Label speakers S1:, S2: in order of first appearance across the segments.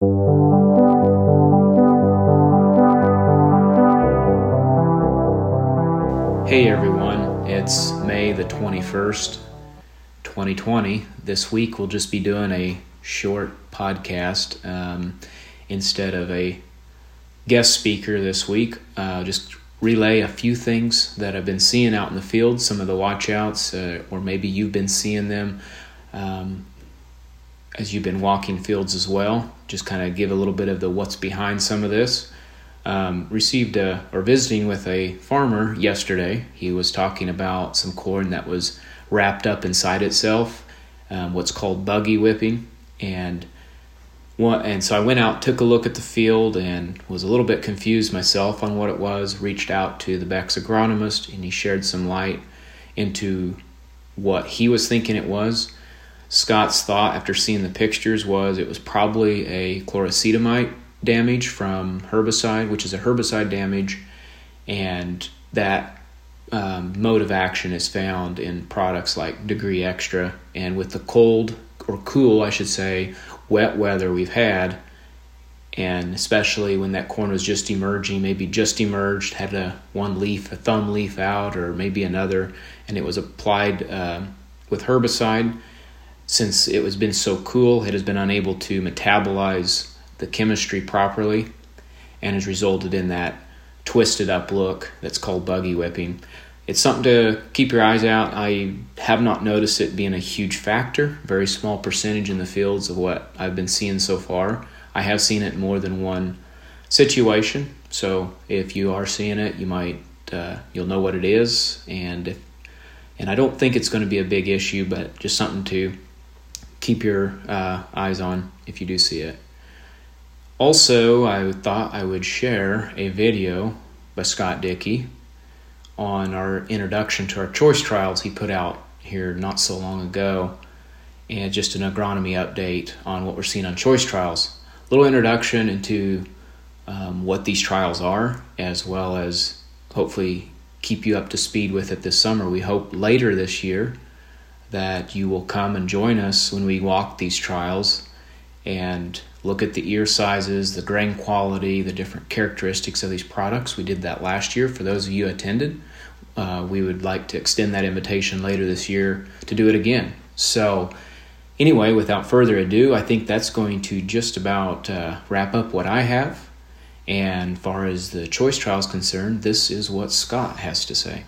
S1: Hey everyone, it's May the 21st, 2020. This week we'll just be doing a short podcast um, instead of a guest speaker this week. Uh, just relay a few things that I've been seeing out in the field, some of the watchouts, uh, or maybe you've been seeing them um, as you've been walking fields as well. Just kind of give a little bit of the what's behind some of this. Um, received a, or visiting with a farmer yesterday. He was talking about some corn that was wrapped up inside itself, um, what's called buggy whipping, and what, and so I went out, took a look at the field, and was a little bit confused myself on what it was. Reached out to the Beck's agronomist, and he shared some light into what he was thinking it was. Scott's thought after seeing the pictures was it was probably a chloroacetamide damage from herbicide, which is a herbicide damage, and that um, mode of action is found in products like Degree Xtra. And with the cold or cool, I should say, wet weather we've had, and especially when that corn was just emerging, maybe just emerged, had a one leaf, a thumb leaf out, or maybe another, and it was applied uh, with herbicide. Since it has been so cool, it has been unable to metabolize the chemistry properly, and has resulted in that twisted up look that's called buggy whipping it's something to keep your eyes out. I have not noticed it being a huge factor, very small percentage in the fields of what I've been seeing so far. I have seen it in more than one situation, so if you are seeing it, you might uh, you'll know what it is, and if, and I don't think it's going to be a big issue, but just something to keep your uh, eyes on if you do see it. Also, I thought I would share a video by Scott Dickey on our introduction to our choice trials he put out here not so long ago, and just an agronomy update on what we're seeing on choice trials. A little introduction into um, what these trials are, as well as hopefully keep you up to speed with it this summer. We hope later this year that you will come and join us when we walk these trials and look at the ear sizes, the grain quality, the different characteristics of these products. We did that last year for those of you attended. Uh, we would like to extend that invitation later this year to do it again. So, anyway, without further ado, I think that's going to just about uh, wrap up what I have. And far as the choice trial is concerned, this is what Scott has to say.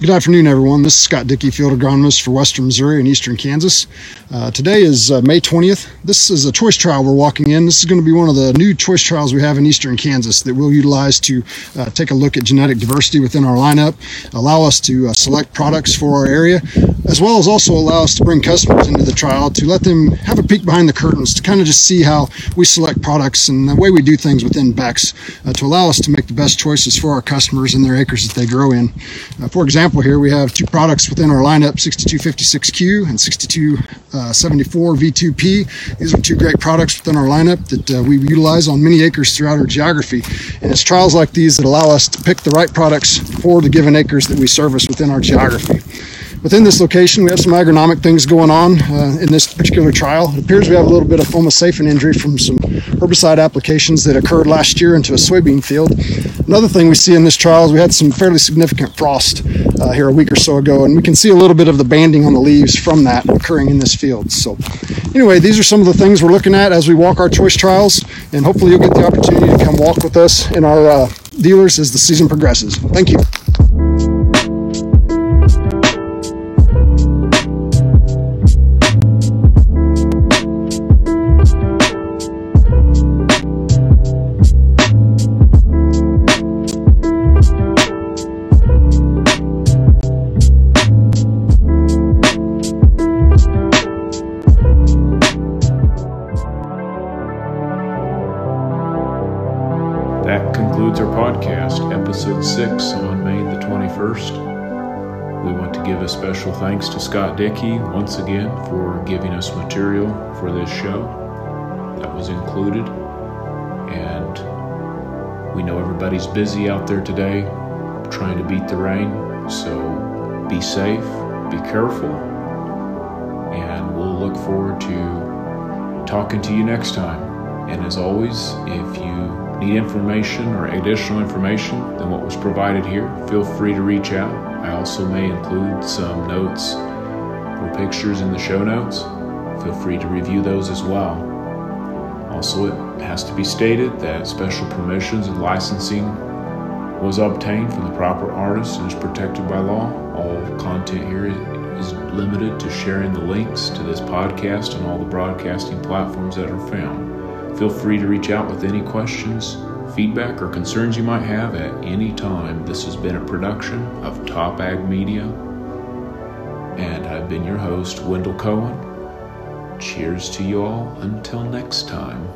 S2: Good afternoon, everyone. This is Scott Dickey, field agronomist for Western Missouri and Eastern Kansas. Uh, today is uh, May 20th. This is a choice trial we're walking in. This is going to be one of the new choice trials we have in Eastern Kansas that we'll utilize to uh, take a look at genetic diversity within our lineup, allow us to uh, select products for our area, as well as also allow us to bring customers into the trial to let them have a peek behind the curtains to kind of just see how we select products and the way we do things within Beck's uh, to allow us to make the best choices for our customers and their acres that they grow in. Uh, for example, here we have two products within our lineup 6256Q and 6274 V2P. These are two great products within our lineup that uh, we utilize on many acres throughout our geography. And it's trials like these that allow us to pick the right products for the given acres that we service within our geography. Within this location, we have some agronomic things going on uh, in this particular trial. It appears we have a little bit of fomesafen injury from some herbicide applications that occurred last year into a soybean field. Another thing we see in this trial is we had some fairly significant frost uh, here a week or so ago, and we can see a little bit of the banding on the leaves from that occurring in this field. So anyway, these are some of the things we're looking at as we walk our choice trials, and hopefully you'll get the opportunity to come walk with us in our uh, dealers as the season progresses. Thank you.
S1: Podcast, episode 6 on May the 21st. We want to give a special thanks to Scott Dickey once again for giving us material for this show that was included. And we know everybody's busy out there today trying to beat the rain, so be safe, be careful, and we'll look forward to talking to you next time. And as always, if you need information or additional information than what was provided here, feel free to reach out. I also may include some notes or pictures in the show notes. Feel free to review those as well. Also, it has to be stated that special permissions and licensing was obtained from the proper artist and is protected by law. All content here is limited to sharing the links to this podcast and all the broadcasting platforms that are found. Feel free to reach out with any questions, feedback, or concerns you might have at any time. This has been a production of Top Ag Media, and I've been your host, Wendell Cohen. Cheers to you all until next time.